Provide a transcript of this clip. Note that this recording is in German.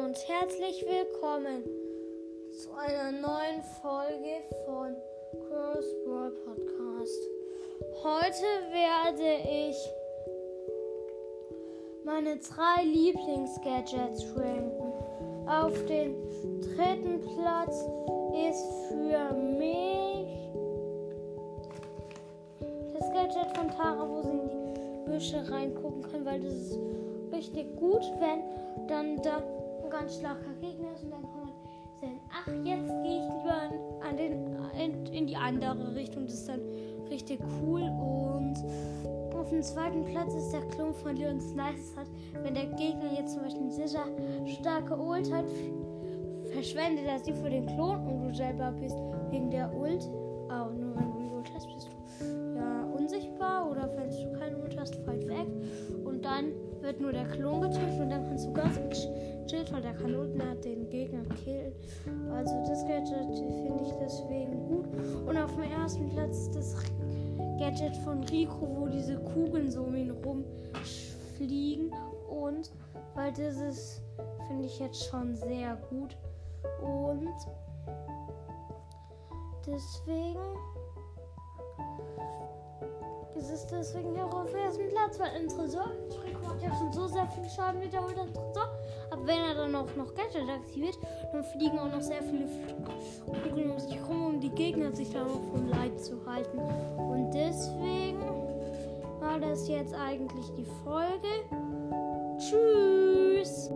herzlich willkommen zu einer neuen Folge von Cross World Podcast. Heute werde ich meine drei Lieblingsgadgets ranken. Auf den dritten Platz ist für mich das Gadget von Tara, wo sie in die Büsche reingucken kann, weil das ist richtig gut, wenn dann da ganz starker Gegner ist und dann kann man sehen, ach, jetzt gehe ich lieber an den, in, die andere Richtung. Das ist dann richtig cool. Und auf dem zweiten Platz ist der Klon von Leon Slice hat, wenn der Gegner jetzt zum Beispiel sehr starke Ult hat, verschwendet er sie für den Klon und du selber bist wegen der Ult, auch nur wenn du die Ult hast, bist du ja unsichtbar oder wenn du keine Ult hast, weit weg. Und dann wird nur der Klon getötet und dann kannst du ganz weil der Kanonen hat den Gegner killen. Also das Gadget finde ich deswegen gut. Und auf dem ersten Platz das Gadget von Rico, wo diese Kugeln so um ihn rumfliegen. Und weil das ist, finde ich jetzt schon sehr gut. Und deswegen ist es deswegen auch auf ersten Platz, weil ein Tresor, macht ja schon so sehr viel Schaden wiederholt am Tresor. Aber wenn er dann auch noch Gadget aktiviert, dann fliegen auch noch sehr viele Kugeln um sich rum, um die Gegner sich dann auch vom Leid zu halten. Und deswegen war das jetzt eigentlich die Folge. Tschüss!